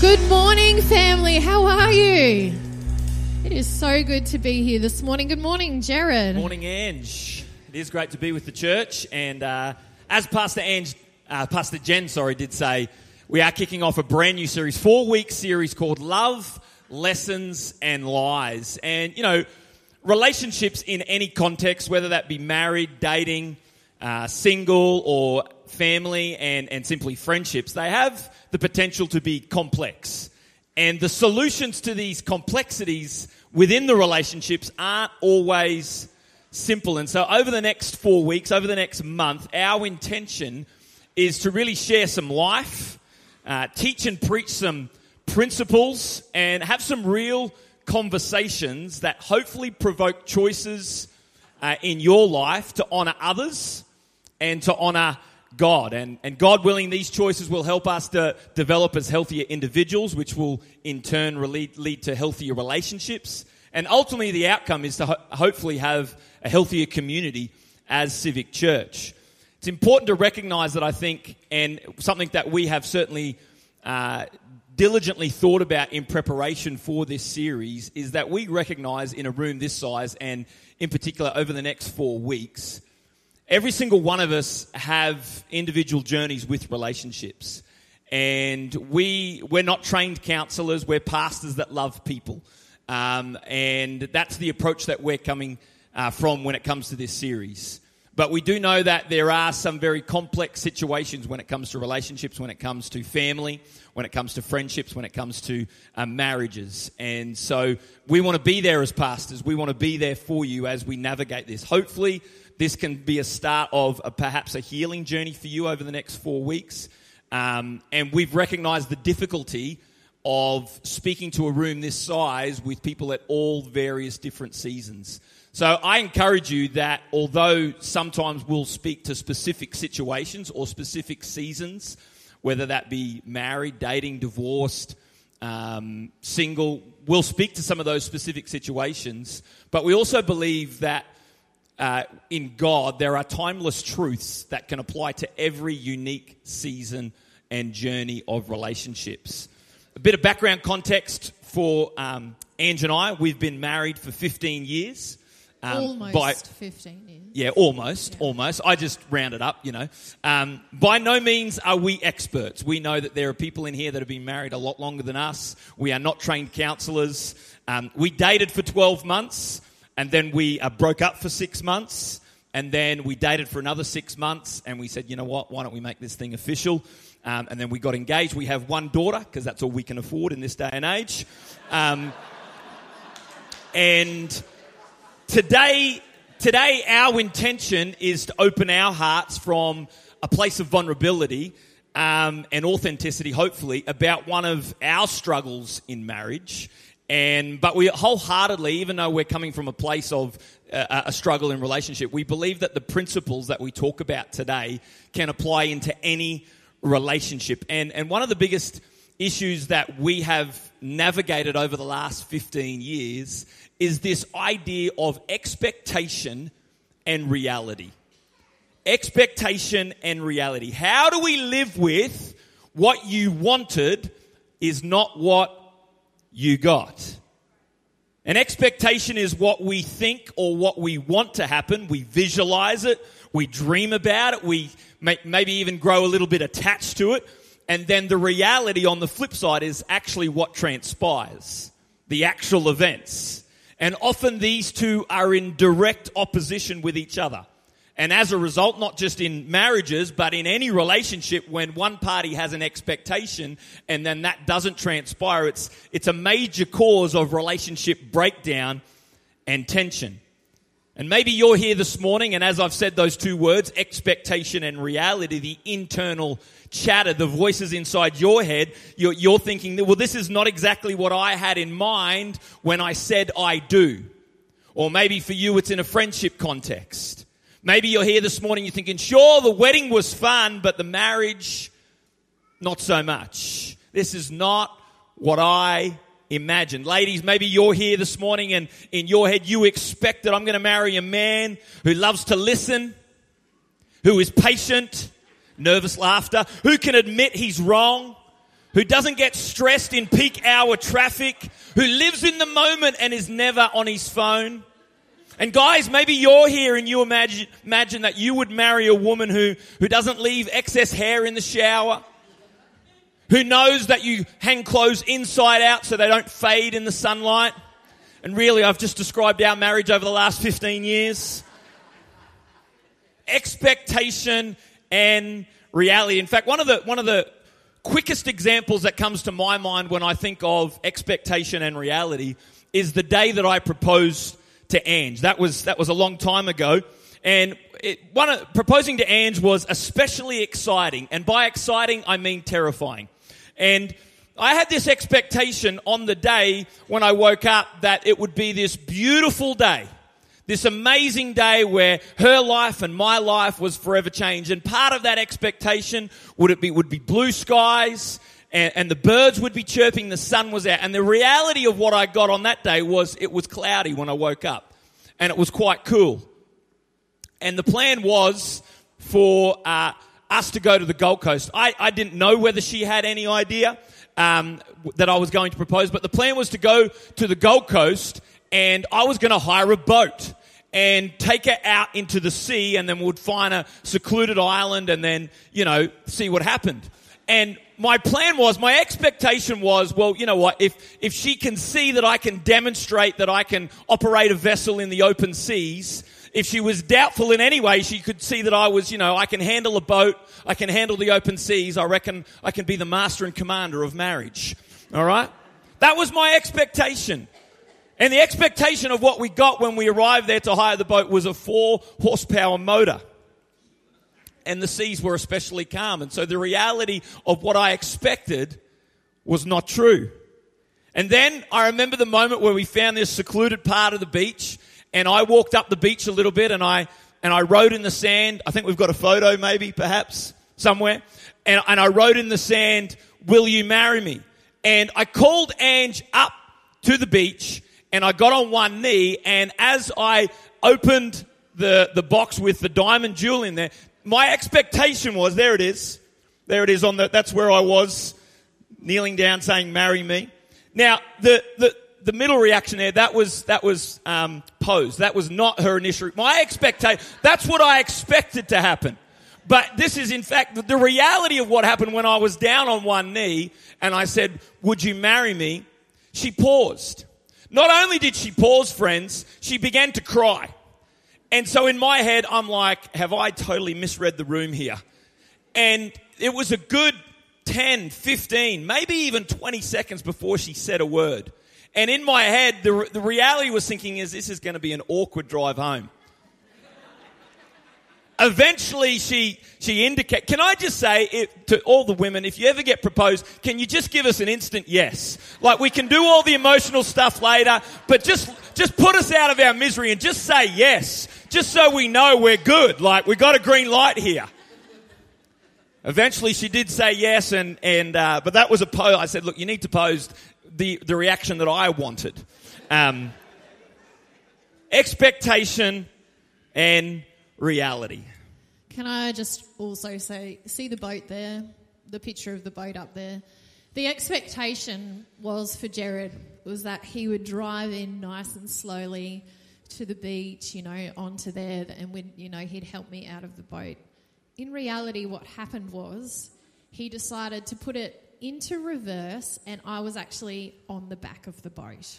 Good morning, family. How are you? It is so good to be here this morning. Good morning, Jared. Morning, Ange. It is great to be with the church, and uh, as Pastor Ange, uh, Pastor Jen, sorry, did say, we are kicking off a brand new series, four week series called Love, Lessons, and Lies. And you know, relationships in any context, whether that be married, dating, uh, single, or family, and and simply friendships, they have the potential to be complex. And the solutions to these complexities within the relationships aren't always simple. And so, over the next four weeks, over the next month, our intention is to really share some life, uh, teach and preach some principles, and have some real conversations that hopefully provoke choices uh, in your life to honor others and to honor God. And, and God willing, these choices will help us to develop as healthier individuals, which will in turn lead, lead to healthier relationships. And ultimately, the outcome is to ho- hopefully have a healthier community as Civic Church. It's important to recognize that I think, and something that we have certainly uh, diligently thought about in preparation for this series, is that we recognize in a room this size, and in particular over the next four weeks, every single one of us have individual journeys with relationships. And we, we're not trained counselors, we're pastors that love people. Um, and that's the approach that we're coming uh, from when it comes to this series. But we do know that there are some very complex situations when it comes to relationships, when it comes to family, when it comes to friendships, when it comes to uh, marriages. And so we want to be there as pastors. We want to be there for you as we navigate this. Hopefully, this can be a start of a, perhaps a healing journey for you over the next four weeks. Um, and we've recognized the difficulty of speaking to a room this size with people at all various different seasons. So I encourage you that although sometimes we'll speak to specific situations or specific seasons, whether that be married, dating, divorced, um, single, we'll speak to some of those specific situations. But we also believe that uh, in God, there are timeless truths that can apply to every unique season and journey of relationships. A bit of background context for um, Ange and I. We've been married for 15 years. Um, almost by, 15 years. Yeah, almost, yeah. almost. I just rounded up, you know. Um, by no means are we experts. We know that there are people in here that have been married a lot longer than us. We are not trained counselors. Um, we dated for 12 months and then we uh, broke up for six months. And then we dated for another six months. And we said, you know what? Why don't we make this thing official? Um, and then we got engaged. We have one daughter because that's all we can afford in this day and age. Um, and today, today, our intention is to open our hearts from a place of vulnerability um, and authenticity, hopefully, about one of our struggles in marriage and, but we wholeheartedly, even though we're coming from a place of uh, a struggle in relationship, we believe that the principles that we talk about today can apply into any relationship. And, and one of the biggest issues that we have navigated over the last 15 years is this idea of expectation and reality. Expectation and reality. How do we live with what you wanted is not what you got. An expectation is what we think or what we want to happen. We visualize it, we dream about it, we may, maybe even grow a little bit attached to it. And then the reality on the flip side is actually what transpires, the actual events. And often these two are in direct opposition with each other. And as a result, not just in marriages, but in any relationship, when one party has an expectation and then that doesn't transpire, it's, it's a major cause of relationship breakdown and tension. And maybe you're here this morning, and as I've said those two words, expectation and reality, the internal chatter, the voices inside your head, you're, you're thinking, well, this is not exactly what I had in mind when I said I do. Or maybe for you, it's in a friendship context. Maybe you're here this morning, you're thinking, sure, the wedding was fun, but the marriage, not so much. This is not what I imagined. Ladies, maybe you're here this morning and in your head you expect that I'm going to marry a man who loves to listen, who is patient, nervous laughter, who can admit he's wrong, who doesn't get stressed in peak hour traffic, who lives in the moment and is never on his phone. And guys, maybe you're here and you imagine, imagine that you would marry a woman who, who doesn't leave excess hair in the shower, who knows that you hang clothes inside out so they don't fade in the sunlight. And really, I've just described our marriage over the last 15 years. Expectation and reality. In fact, one of the, one of the quickest examples that comes to my mind when I think of expectation and reality is the day that I proposed to Ange. That was, that was a long time ago. And it, one of, proposing to Ange was especially exciting. And by exciting, I mean terrifying. And I had this expectation on the day when I woke up that it would be this beautiful day. This amazing day where her life and my life was forever changed. And part of that expectation would it be, would be blue skies and, and the birds would be chirping, the sun was out. And the reality of what I got on that day was it was cloudy when I woke up and it was quite cool. And the plan was for uh, us to go to the Gold Coast. I, I didn't know whether she had any idea um, that I was going to propose, but the plan was to go to the Gold Coast and I was going to hire a boat and take her out into the sea and then we'd find a secluded island and then, you know, see what happened. And my plan was, my expectation was, well, you know what, if, if she can see that I can demonstrate that I can operate a vessel in the open seas, if she was doubtful in any way, she could see that I was, you know, I can handle a boat, I can handle the open seas, I reckon I can be the master and commander of marriage. All right? That was my expectation. And the expectation of what we got when we arrived there to hire the boat was a four horsepower motor. And the seas were especially calm. And so the reality of what I expected was not true. And then I remember the moment where we found this secluded part of the beach and I walked up the beach a little bit and I, and I wrote in the sand. I think we've got a photo maybe, perhaps, somewhere. And, and I wrote in the sand, will you marry me? And I called Ange up to the beach and I got on one knee, and as I opened the, the box with the diamond jewel in there, my expectation was, there it is. There it is on the, that's where I was, kneeling down saying, marry me. Now, the, the, the middle reaction there, that was, that was, um, posed. That was not her initial, my expectation, that's what I expected to happen. But this is in fact the reality of what happened when I was down on one knee and I said, would you marry me? She paused. Not only did she pause, friends, she began to cry. And so in my head, I'm like, have I totally misread the room here? And it was a good 10, 15, maybe even 20 seconds before she said a word. And in my head, the, the reality was thinking is this is going to be an awkward drive home. Eventually, she she indicate. Can I just say it, to all the women, if you ever get proposed, can you just give us an instant yes? Like we can do all the emotional stuff later, but just just put us out of our misery and just say yes, just so we know we're good. Like we got a green light here. Eventually, she did say yes, and and uh, but that was a pose. I said, look, you need to pose the the reaction that I wanted. Um, expectation and reality. Can I just also say, see the boat there, the picture of the boat up there? The expectation was for Jared was that he would drive in nice and slowly to the beach, you know, onto there, and when, you know, he'd help me out of the boat. In reality, what happened was he decided to put it into reverse, and I was actually on the back of the boat.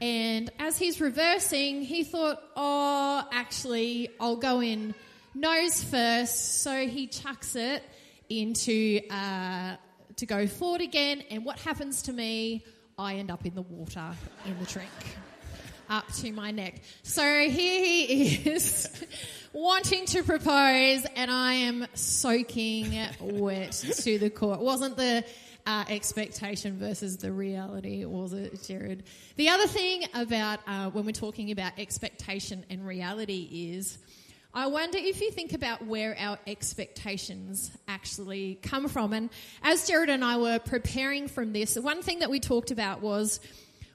And as he's reversing, he thought, oh, actually, I'll go in nose first. So he chucks it into uh, to go forward again. And what happens to me? I end up in the water in the drink up to my neck. So here he is wanting to propose, and I am soaking wet to the core. It wasn't the uh, expectation versus the reality, was it, Jared? The other thing about uh, when we're talking about expectation and reality is. I wonder if you think about where our expectations actually come from. And as Jared and I were preparing from this, one thing that we talked about was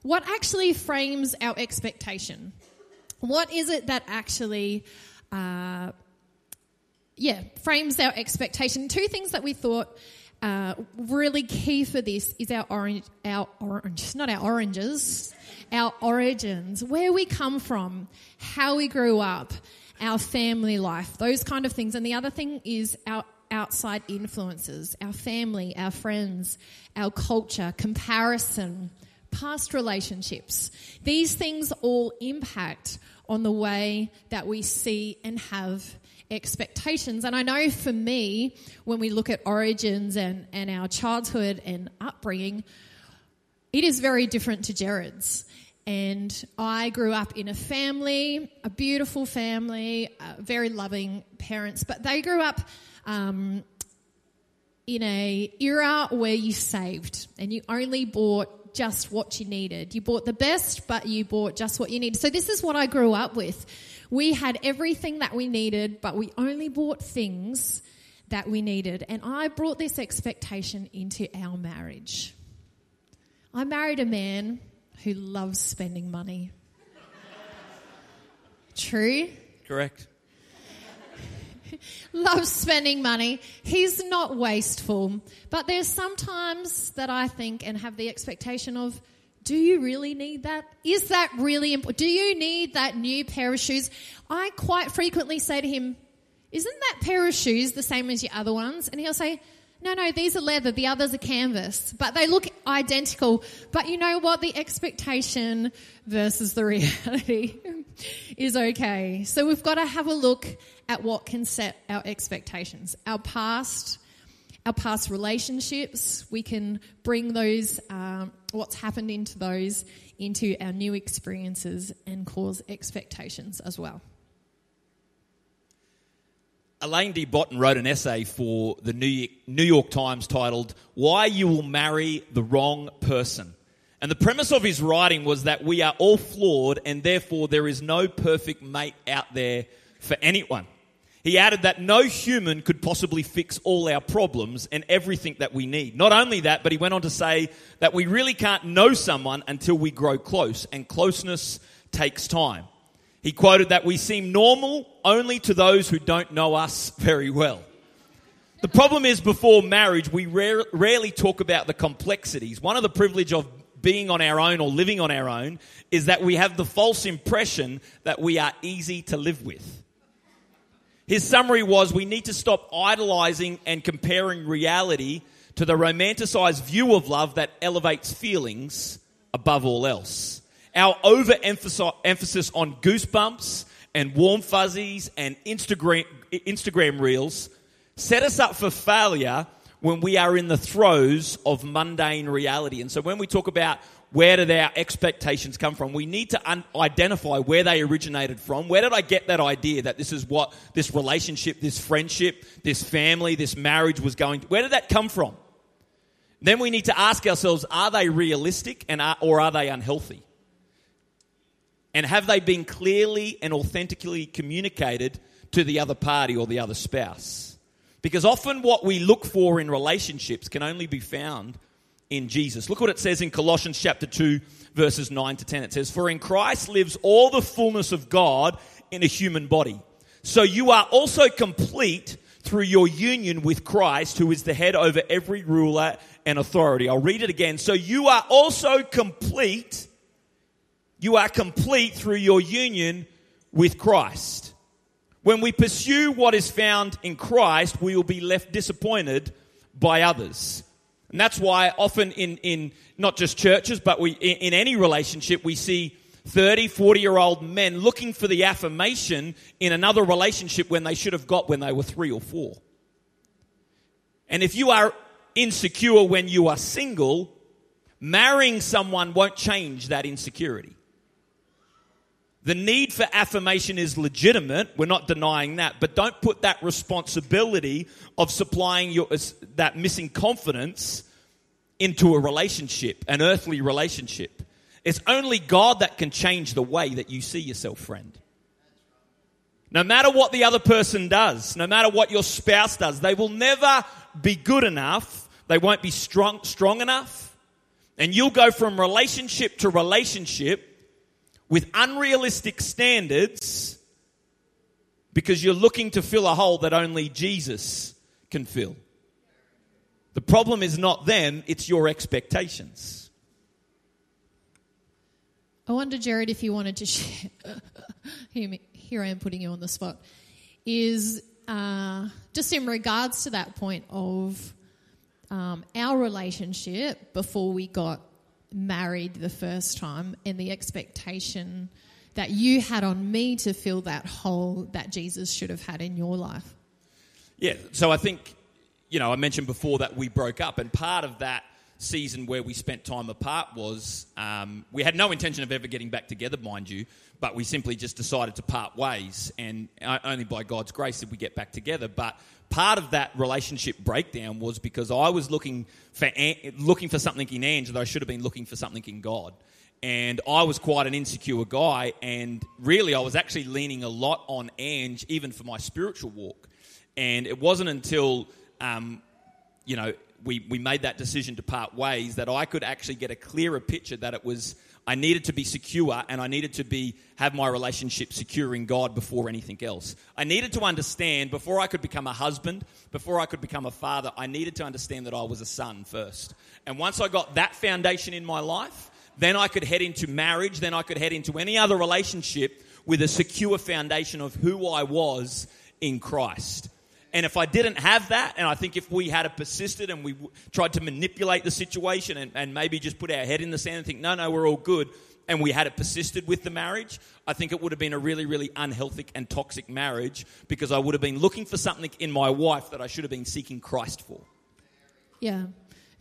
what actually frames our expectation. What is it that actually, uh, yeah, frames our expectation? Two things that we thought uh, really key for this is our orange, our orange, not our oranges, our origins, where we come from, how we grew up, our family life, those kind of things. And the other thing is our outside influences, our family, our friends, our culture, comparison, past relationships. These things all impact on the way that we see and have expectations. And I know for me, when we look at origins and, and our childhood and upbringing, it is very different to Jared's. And I grew up in a family, a beautiful family, uh, very loving parents, but they grew up um, in a era where you saved and you only bought just what you needed. You bought the best, but you bought just what you needed. So this is what I grew up with. We had everything that we needed, but we only bought things that we needed. And I brought this expectation into our marriage. I married a man who loves spending money. True? Correct. loves spending money. He's not wasteful. But there's sometimes that I think and have the expectation of, do you really need that? Is that really important? Do you need that new pair of shoes? I quite frequently say to him, isn't that pair of shoes the same as your other ones? And he'll say, no, no, these are leather, the others are canvas, but they look identical. But you know what? The expectation versus the reality is okay. So we've got to have a look at what can set our expectations. Our past, our past relationships, we can bring those, um, what's happened into those, into our new experiences and cause expectations as well. Alain de Botton wrote an essay for the New York Times titled, Why You Will Marry the Wrong Person. And the premise of his writing was that we are all flawed and therefore there is no perfect mate out there for anyone. He added that no human could possibly fix all our problems and everything that we need. Not only that, but he went on to say that we really can't know someone until we grow close, and closeness takes time. He quoted that we seem normal only to those who don't know us very well. The problem is, before marriage, we rare, rarely talk about the complexities. One of the privilege of being on our own or living on our own is that we have the false impression that we are easy to live with. His summary was we need to stop idolizing and comparing reality to the romanticized view of love that elevates feelings above all else. Our overemphasis on goosebumps and warm fuzzies and Instagram, Instagram reels set us up for failure when we are in the throes of mundane reality. And so when we talk about where did our expectations come from? We need to un- identify where they originated from. Where did I get that idea that this is what this relationship, this friendship, this family, this marriage was going to? Where did that come from? Then we need to ask ourselves are they realistic and are, or are they unhealthy? And have they been clearly and authentically communicated to the other party or the other spouse? Because often what we look for in relationships can only be found in Jesus. Look what it says in Colossians chapter 2, verses 9 to 10. It says, For in Christ lives all the fullness of God in a human body. So you are also complete through your union with Christ, who is the head over every ruler and authority. I'll read it again. So you are also complete. You are complete through your union with Christ. When we pursue what is found in Christ, we will be left disappointed by others. And that's why often in, in not just churches, but we, in, in any relationship, we see 30, 40 year old men looking for the affirmation in another relationship when they should have got when they were three or four. And if you are insecure when you are single, marrying someone won't change that insecurity. The need for affirmation is legitimate. We're not denying that. But don't put that responsibility of supplying your, uh, that missing confidence into a relationship, an earthly relationship. It's only God that can change the way that you see yourself, friend. No matter what the other person does, no matter what your spouse does, they will never be good enough. They won't be strong, strong enough. And you'll go from relationship to relationship with unrealistic standards because you're looking to fill a hole that only Jesus can fill. The problem is not them, it's your expectations. I wonder, Jared, if you wanted to share. here, me- here I am putting you on the spot. Is uh, just in regards to that point of um, our relationship before we got married the first time and the expectation that you had on me to fill that hole that Jesus should have had in your life. Yeah, so I think, you know, I mentioned before that we broke up, and part of that season where we spent time apart was um, we had no intention of ever getting back together, mind you, but we simply just decided to part ways, and only by God's grace did we get back together. But part of that relationship breakdown was because I was looking for looking for something in Ange that I should have been looking for something in God. And I was quite an insecure guy, and really I was actually leaning a lot on Ange, even for my spiritual walk. And it wasn't until, um, you know, we, we made that decision to part ways that I could actually get a clearer picture that it was I needed to be secure and I needed to be have my relationship secure in God before anything else. I needed to understand before I could become a husband, before I could become a father, I needed to understand that I was a son first. And once I got that foundation in my life, then I could head into marriage, then I could head into any other relationship with a secure foundation of who I was in Christ. And if I didn't have that, and I think if we had persisted and we w- tried to manipulate the situation and, and maybe just put our head in the sand and think, no, no, we're all good, and we had it persisted with the marriage, I think it would have been a really, really unhealthy and toxic marriage because I would have been looking for something in my wife that I should have been seeking Christ for. Yeah,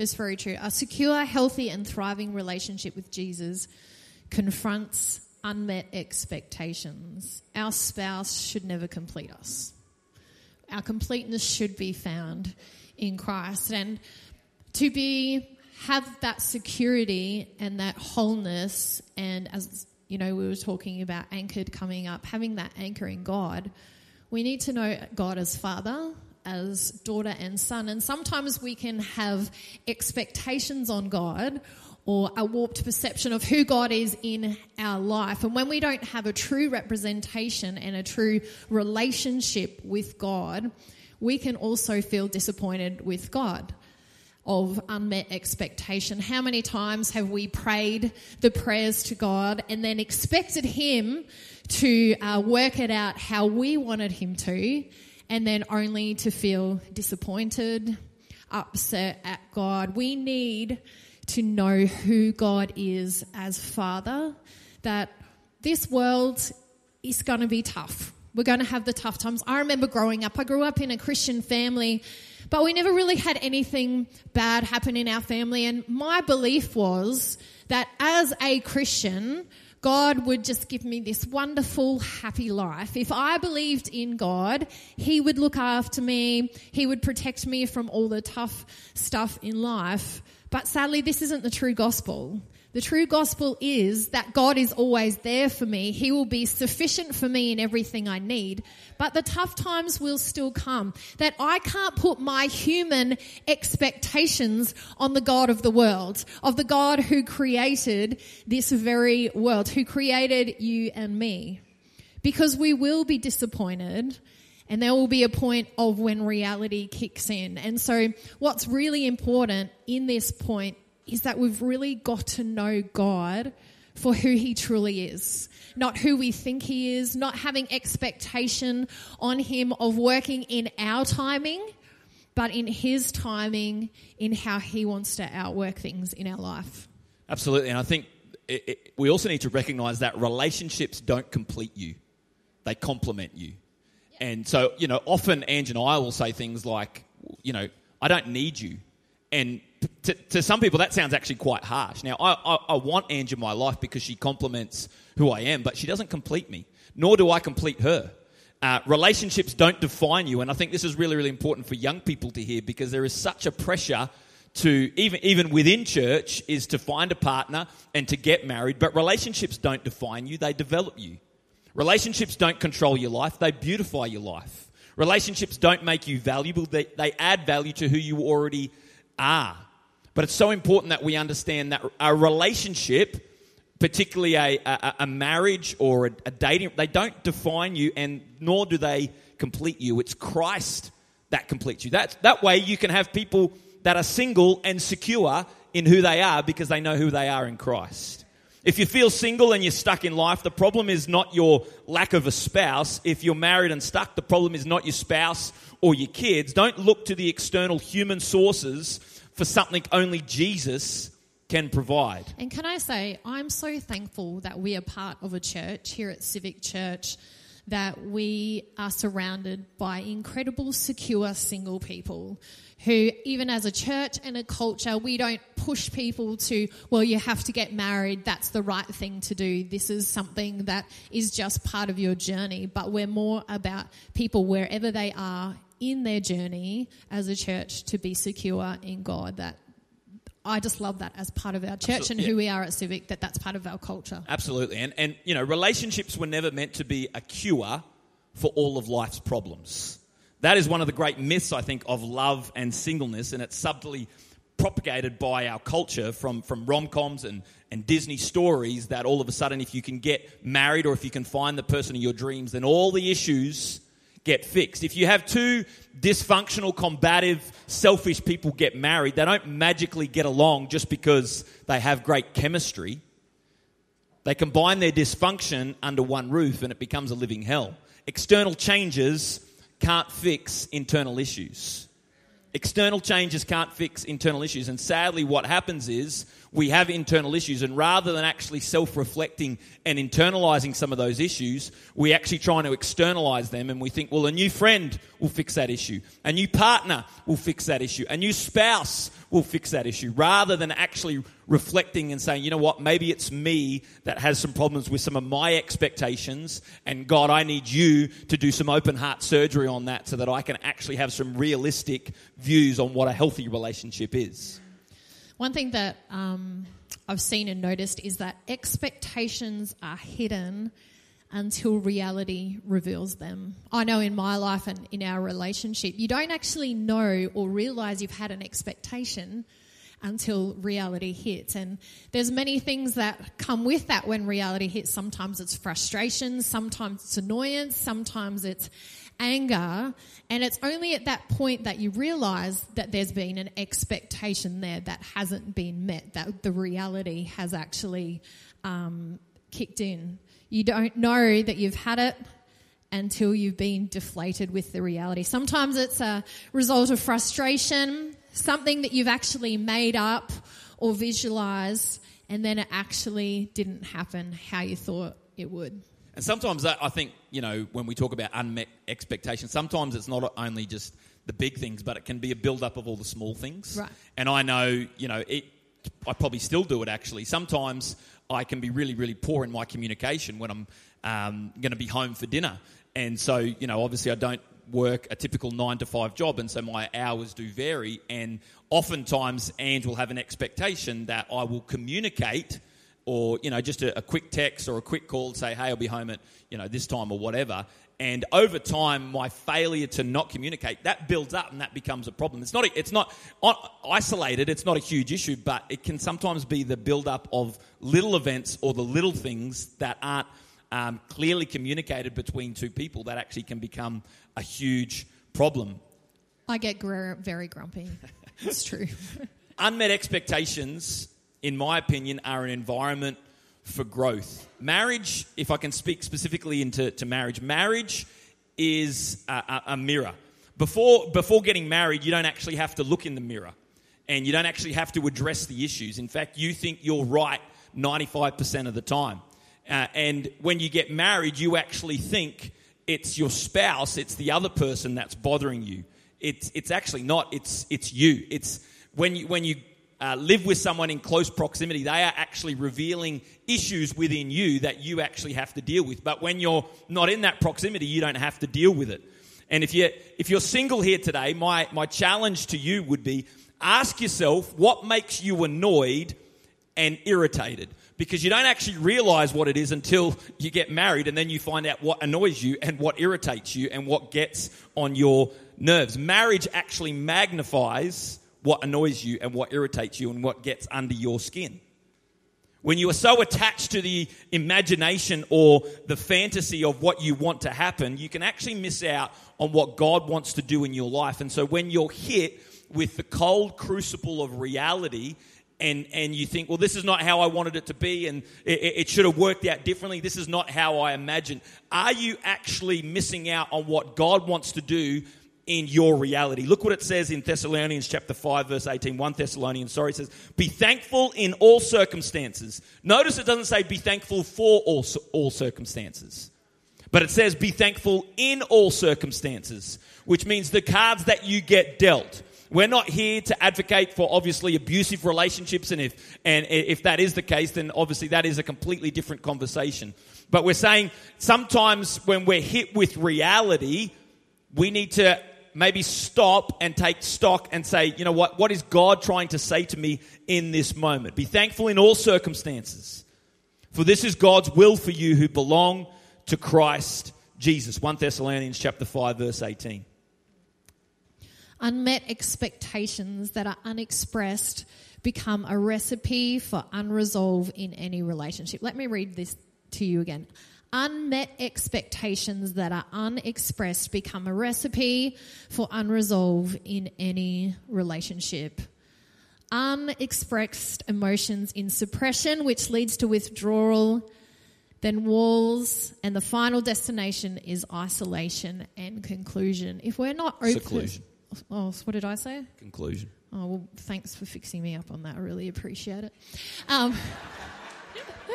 it's very true. A secure, healthy, and thriving relationship with Jesus confronts unmet expectations. Our spouse should never complete us. Our completeness should be found in Christ. And to be have that security and that wholeness and as you know we were talking about anchored coming up having that anchor in god we need to know god as father as daughter and son and sometimes we can have expectations on god or a warped perception of who God is in our life. And when we don't have a true representation and a true relationship with God, we can also feel disappointed with God of unmet expectation. How many times have we prayed the prayers to God and then expected Him to uh, work it out how we wanted Him to, and then only to feel disappointed, upset at God? We need to know who God is as Father, that this world is going to be tough. We're going to have the tough times. I remember growing up, I grew up in a Christian family, but we never really had anything bad happen in our family. And my belief was that as a Christian, God would just give me this wonderful, happy life. If I believed in God, He would look after me, He would protect me from all the tough stuff in life. But sadly, this isn't the true gospel. The true gospel is that God is always there for me. He will be sufficient for me in everything I need. But the tough times will still come. That I can't put my human expectations on the God of the world, of the God who created this very world, who created you and me. Because we will be disappointed and there will be a point of when reality kicks in. And so, what's really important in this point is that we've really got to know God for who He truly is, not who we think He is, not having expectation on Him of working in our timing, but in His timing, in how He wants to outwork things in our life. Absolutely. And I think it, it, we also need to recognize that relationships don't complete you, they complement you. And so, you know, often Ange and I will say things like, you know, I don't need you. And to, to some people, that sounds actually quite harsh. Now, I, I, I want Ange in my life because she complements who I am, but she doesn't complete me, nor do I complete her. Uh, relationships don't define you, and I think this is really, really important for young people to hear because there is such a pressure to even even within church is to find a partner and to get married. But relationships don't define you; they develop you. Relationships don't control your life, they beautify your life. Relationships don't make you valuable, they, they add value to who you already are. But it's so important that we understand that a relationship, particularly a, a, a marriage or a, a dating, they don't define you and nor do they complete you. It's Christ that completes you. That, that way you can have people that are single and secure in who they are because they know who they are in Christ. If you feel single and you're stuck in life, the problem is not your lack of a spouse. If you're married and stuck, the problem is not your spouse or your kids. Don't look to the external human sources for something only Jesus can provide. And can I say, I'm so thankful that we are part of a church here at Civic Church that we are surrounded by incredible, secure single people who, even as a church and a culture, we don't push people to, well, you have to get married. That's the right thing to do. This is something that is just part of your journey. But we're more about people wherever they are in their journey as a church to be secure in God. That I just love that as part of our church Absolutely, and yeah. who we are at Civic, that that's part of our culture. Absolutely. And, and, you know, relationships were never meant to be a cure for all of life's problems. That is one of the great myths, I think, of love and singleness, and it's subtly propagated by our culture from, from rom coms and, and Disney stories that all of a sudden, if you can get married or if you can find the person of your dreams, then all the issues get fixed. If you have two dysfunctional, combative, selfish people get married, they don't magically get along just because they have great chemistry. They combine their dysfunction under one roof and it becomes a living hell. External changes can't fix internal issues. External changes can't fix internal issues. And sadly, what happens is we have internal issues, and rather than actually self reflecting and internalizing some of those issues, we actually trying to externalize them and we think, well, a new friend will fix that issue, a new partner will fix that issue, a new spouse will fix that issue, rather than actually reflecting and saying, you know what, maybe it's me that has some problems with some of my expectations, and God, I need you to do some open heart surgery on that so that I can actually have some realistic views on what a healthy relationship is. One thing that um, I've seen and noticed is that expectations are hidden until reality reveals them. I know in my life and in our relationship, you don't actually know or realize you've had an expectation until reality hits and there's many things that come with that when reality hits sometimes it's frustration sometimes it's annoyance sometimes it's anger and it's only at that point that you realize that there's been an expectation there that hasn't been met that the reality has actually um, kicked in you don't know that you've had it until you've been deflated with the reality sometimes it's a result of frustration something that you've actually made up or visualized, and then it actually didn't happen how you thought it would. And sometimes that, I think, you know, when we talk about unmet expectations, sometimes it's not only just the big things, but it can be a build up of all the small things. Right. And I know, you know, it, I probably still do it actually. Sometimes I can be really, really poor in my communication when I'm um, going to be home for dinner. And so, you know, obviously I don't work a typical nine to five job, and so my hours do vary. And oftentimes, Ange will have an expectation that I will communicate, or you know, just a, a quick text or a quick call to say, "Hey, I'll be home at you know this time or whatever." And over time, my failure to not communicate that builds up, and that becomes a problem. It's not it's not isolated. It's not a huge issue, but it can sometimes be the build up of little events or the little things that aren't um, clearly communicated between two people that actually can become a huge problem. I get gr- very grumpy. It's true. Unmet expectations, in my opinion, are an environment for growth. Marriage, if I can speak specifically into to marriage, marriage is a, a, a mirror. Before, before getting married, you don't actually have to look in the mirror and you don't actually have to address the issues. In fact, you think you're right 95% of the time. Uh, and when you get married, you actually think it's your spouse, it's the other person that's bothering you. It's, it's actually not, it's, it's you. It's when you, when you uh, live with someone in close proximity, they are actually revealing issues within you that you actually have to deal with. But when you're not in that proximity, you don't have to deal with it. And if you're, if you're single here today, my, my challenge to you would be ask yourself what makes you annoyed and irritated because you don't actually realize what it is until you get married and then you find out what annoys you and what irritates you and what gets on your nerves. Marriage actually magnifies what annoys you and what irritates you and what gets under your skin. When you are so attached to the imagination or the fantasy of what you want to happen, you can actually miss out on what God wants to do in your life. And so when you're hit with the cold crucible of reality and, and you think, well, this is not how I wanted it to be, and it, it, should have worked out differently. This is not how I imagined. Are you actually missing out on what God wants to do in your reality? Look what it says in Thessalonians chapter 5, verse 18. 1 Thessalonians, sorry, it says, Be thankful in all circumstances. Notice it doesn't say be thankful for all, all circumstances. But it says be thankful in all circumstances, which means the cards that you get dealt we're not here to advocate for obviously abusive relationships, and if and if that is the case, then obviously that is a completely different conversation. But we're saying sometimes when we're hit with reality, we need to maybe stop and take stock and say, you know what, what is God trying to say to me in this moment? Be thankful in all circumstances, for this is God's will for you who belong to Christ Jesus. 1 Thessalonians chapter 5 verse 18 unmet expectations that are unexpressed become a recipe for unresolved in any relationship. Let me read this to you again. Unmet expectations that are unexpressed become a recipe for unresolved in any relationship. Unexpressed emotions in suppression, which leads to withdrawal, then walls, and the final destination is isolation and conclusion. If we're not open, seclusion. Oh, what did I say? Conclusion. Oh, well, thanks for fixing me up on that. I really appreciate it. Um,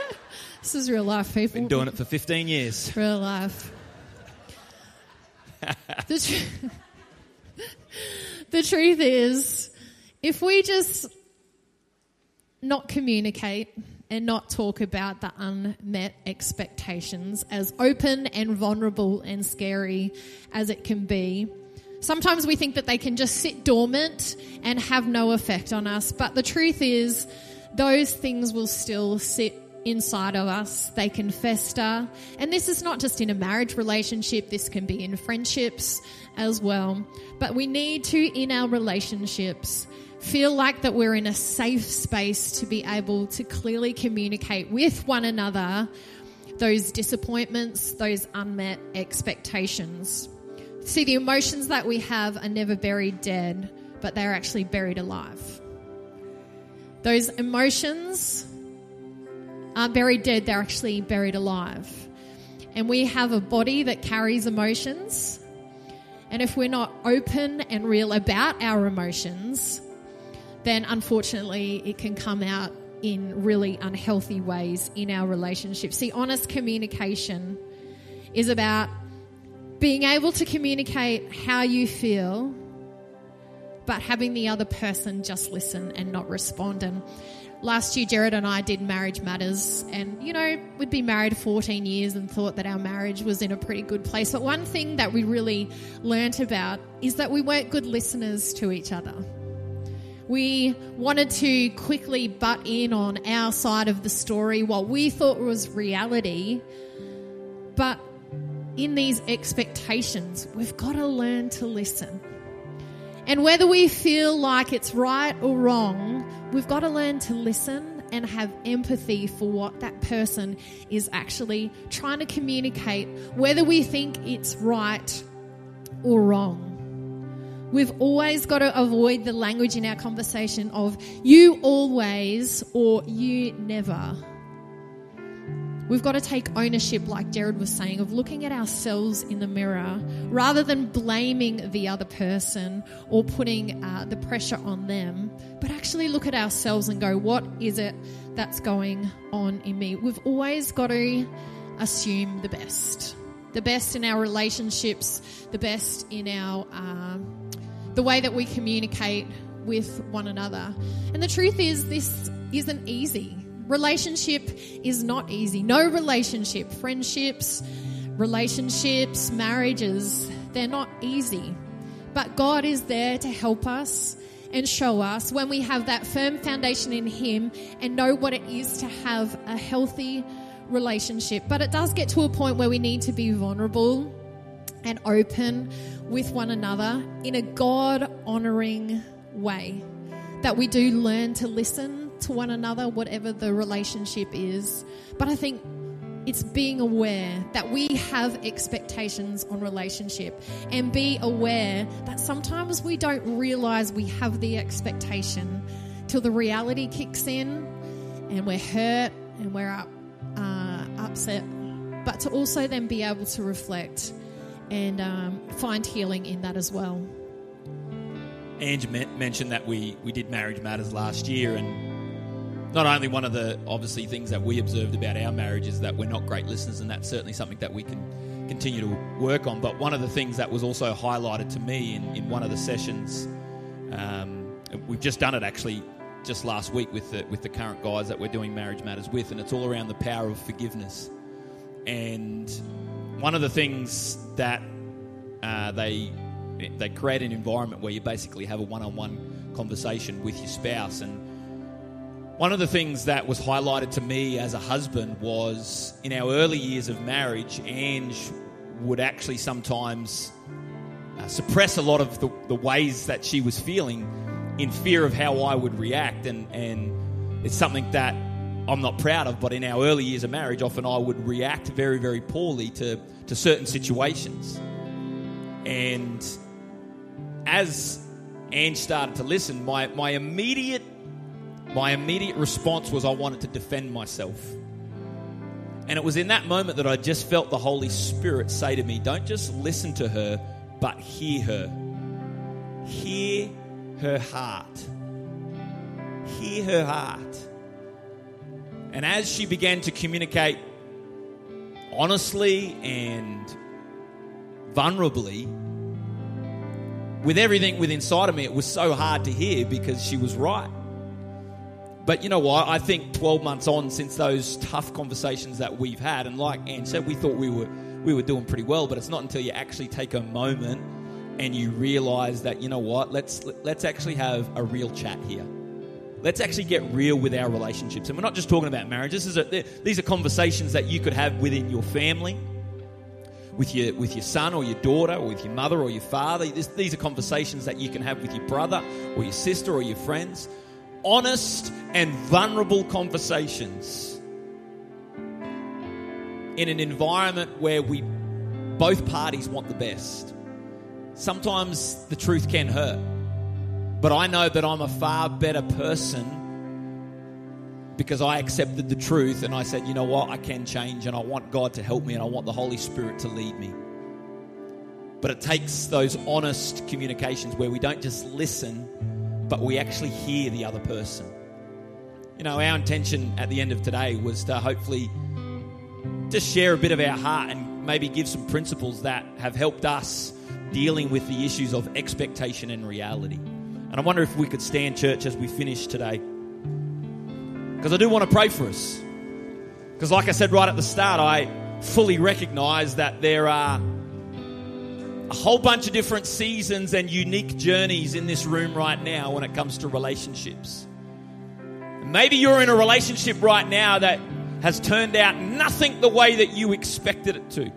this is real life, people. Been doing it for 15 years. Real life. the, tr- the truth is, if we just not communicate and not talk about the unmet expectations, as open and vulnerable and scary as it can be, Sometimes we think that they can just sit dormant and have no effect on us, but the truth is, those things will still sit inside of us. They can fester. And this is not just in a marriage relationship, this can be in friendships as well. But we need to, in our relationships, feel like that we're in a safe space to be able to clearly communicate with one another those disappointments, those unmet expectations. See, the emotions that we have are never buried dead, but they're actually buried alive. Those emotions aren't buried dead, they're actually buried alive. And we have a body that carries emotions. And if we're not open and real about our emotions, then unfortunately it can come out in really unhealthy ways in our relationships. See, honest communication is about being able to communicate how you feel, but having the other person just listen and not respond. And last year, Jared and I did Marriage Matters, and you know, we'd been married 14 years and thought that our marriage was in a pretty good place. But one thing that we really learnt about is that we weren't good listeners to each other. We wanted to quickly butt in on our side of the story, what we thought was reality, but in these expectations, we've got to learn to listen. And whether we feel like it's right or wrong, we've got to learn to listen and have empathy for what that person is actually trying to communicate, whether we think it's right or wrong. We've always got to avoid the language in our conversation of you always or you never. We've got to take ownership, like Jared was saying, of looking at ourselves in the mirror rather than blaming the other person or putting uh, the pressure on them, but actually look at ourselves and go, what is it that's going on in me? We've always got to assume the best. The best in our relationships, the best in our uh, the way that we communicate with one another. And the truth is, this isn't easy. Relationship is not easy. No relationship, friendships, relationships, marriages, they're not easy. But God is there to help us and show us when we have that firm foundation in Him and know what it is to have a healthy relationship. But it does get to a point where we need to be vulnerable and open with one another in a God honoring way. That we do learn to listen to one another, whatever the relationship is. But I think it's being aware that we have expectations on relationship and be aware that sometimes we don't realize we have the expectation till the reality kicks in and we're hurt and we're up, uh, upset. But to also then be able to reflect and um, find healing in that as well. Ange mentioned that we, we did Marriage Matters last year, and not only one of the obviously things that we observed about our marriage is that we're not great listeners, and that's certainly something that we can continue to work on. But one of the things that was also highlighted to me in, in one of the sessions, um, we've just done it actually just last week with the, with the current guys that we're doing Marriage Matters with, and it's all around the power of forgiveness. And one of the things that uh, they they create an environment where you basically have a one-on-one conversation with your spouse and one of the things that was highlighted to me as a husband was in our early years of marriage Ange would actually sometimes uh, suppress a lot of the, the ways that she was feeling in fear of how I would react and and it's something that I'm not proud of, but in our early years of marriage, often I would react very, very poorly to, to certain situations. And as Ange started to listen, my, my immediate my immediate response was I wanted to defend myself. And it was in that moment that I just felt the Holy Spirit say to me, Don't just listen to her, but hear her. Hear her heart. Hear her heart. And as she began to communicate honestly and vulnerably, with everything within inside of me, it was so hard to hear because she was right. But you know what? I think 12 months on since those tough conversations that we've had, and like Anne said, we thought we were we were doing pretty well. But it's not until you actually take a moment and you realize that you know what? Let's let's actually have a real chat here. Let's actually get real with our relationships, and we're not just talking about marriage. This is a, these are conversations that you could have within your family with your with your son or your daughter or with your mother or your father. This, these are conversations that you can have with your brother or your sister or your friends. Honest and vulnerable conversations in an environment where we both parties want the best. Sometimes the truth can hurt, but I know that I'm a far better person because I accepted the truth and I said, you know what, I can change and I want God to help me and I want the Holy Spirit to lead me. But it takes those honest communications where we don't just listen, but we actually hear the other person. You know, our intention at the end of today was to hopefully just share a bit of our heart and maybe give some principles that have helped us dealing with the issues of expectation and reality. And I wonder if we could stand, church, as we finish today. Because I do want to pray for us. Because, like I said right at the start, I fully recognize that there are a whole bunch of different seasons and unique journeys in this room right now when it comes to relationships. Maybe you're in a relationship right now that has turned out nothing the way that you expected it to.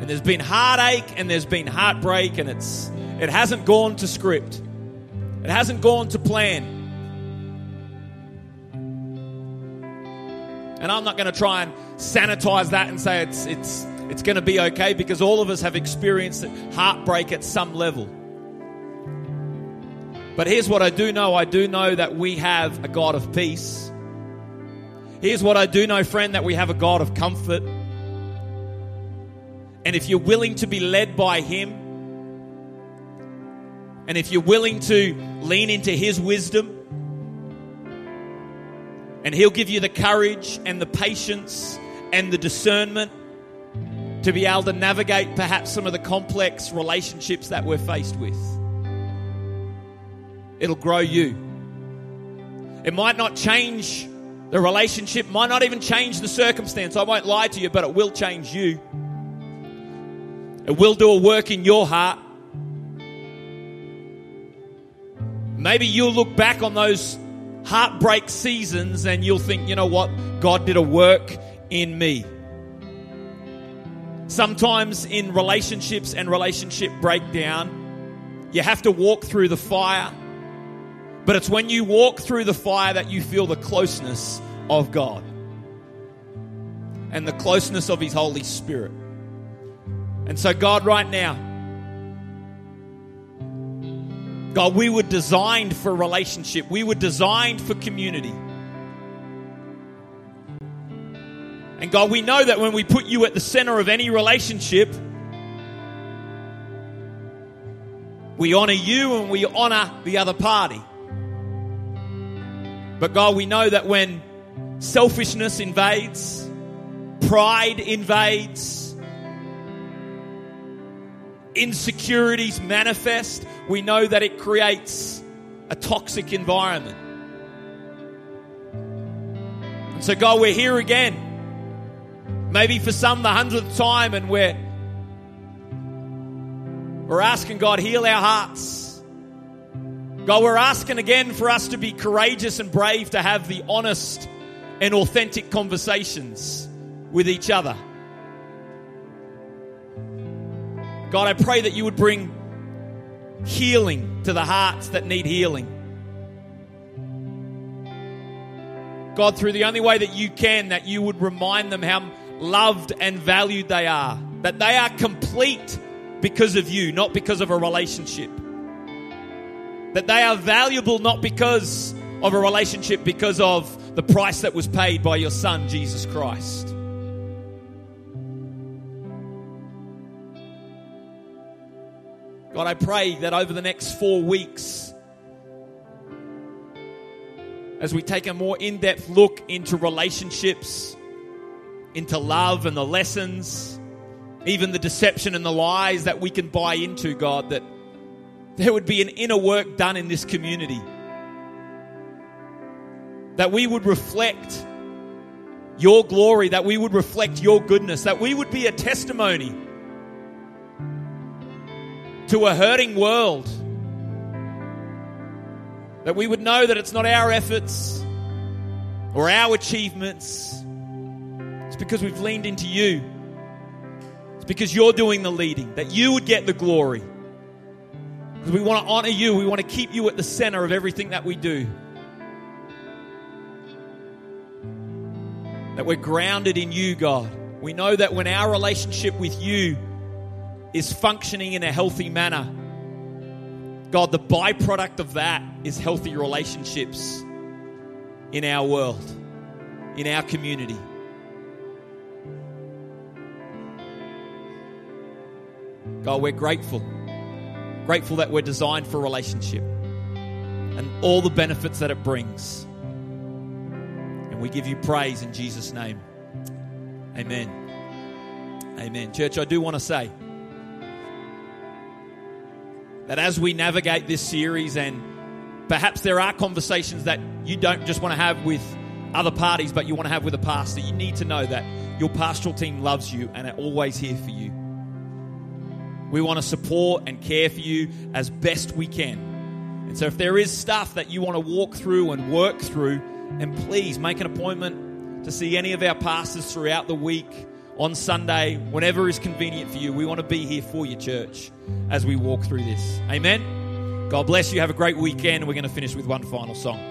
And there's been heartache and there's been heartbreak and it's it hasn't gone to script. It hasn't gone to plan. And I'm not going to try and sanitize that and say it's, it's, it's going to be okay because all of us have experienced heartbreak at some level. But here's what I do know I do know that we have a God of peace. Here's what I do know, friend, that we have a God of comfort. And if you're willing to be led by Him, and if you're willing to lean into His wisdom, and He'll give you the courage and the patience and the discernment to be able to navigate perhaps some of the complex relationships that we're faced with. It'll grow you. It might not change the relationship, might not even change the circumstance. I won't lie to you, but it will change you. It will do a work in your heart. Maybe you'll look back on those heartbreak seasons and you'll think, you know what? God did a work in me. Sometimes in relationships and relationship breakdown, you have to walk through the fire. But it's when you walk through the fire that you feel the closeness of God. and the closeness of His Holy Spirit. And so, God, right now, God, we were designed for relationship. We were designed for community. And God, we know that when we put you at the center of any relationship, we honor you and we honor the other party. But God, we know that when selfishness invades, pride invades, insecurities manifest, we know that it creates a toxic environment. And so, God, we're here again. Maybe for some, the hundredth time, and we're, we're asking God, heal our hearts. God, we're asking again for us to be courageous and brave to have the honest and authentic conversations with each other. God, I pray that you would bring healing to the hearts that need healing. God, through the only way that you can, that you would remind them how loved and valued they are, that they are complete because of you, not because of a relationship. That they are valuable not because of a relationship, because of the price that was paid by your Son, Jesus Christ. God, I pray that over the next four weeks, as we take a more in depth look into relationships, into love and the lessons, even the deception and the lies that we can buy into, God, that there would be an inner work done in this community. That we would reflect your glory, that we would reflect your goodness, that we would be a testimony to a hurting world. That we would know that it's not our efforts or our achievements because we've leaned into you. It's because you're doing the leading, that you would get the glory. Because we want to honor you, we want to keep you at the center of everything that we do. That we're grounded in you, God. We know that when our relationship with you is functioning in a healthy manner, God, the byproduct of that is healthy relationships in our world, in our community. God, we're grateful. Grateful that we're designed for relationship and all the benefits that it brings. And we give you praise in Jesus' name. Amen. Amen. Church, I do want to say that as we navigate this series, and perhaps there are conversations that you don't just want to have with other parties, but you want to have with a pastor, you need to know that your pastoral team loves you and are always here for you. We want to support and care for you as best we can. And so, if there is stuff that you want to walk through and work through, and please make an appointment to see any of our pastors throughout the week, on Sunday, whenever is convenient for you. We want to be here for you, church, as we walk through this. Amen. God bless you. Have a great weekend. We're going to finish with one final song.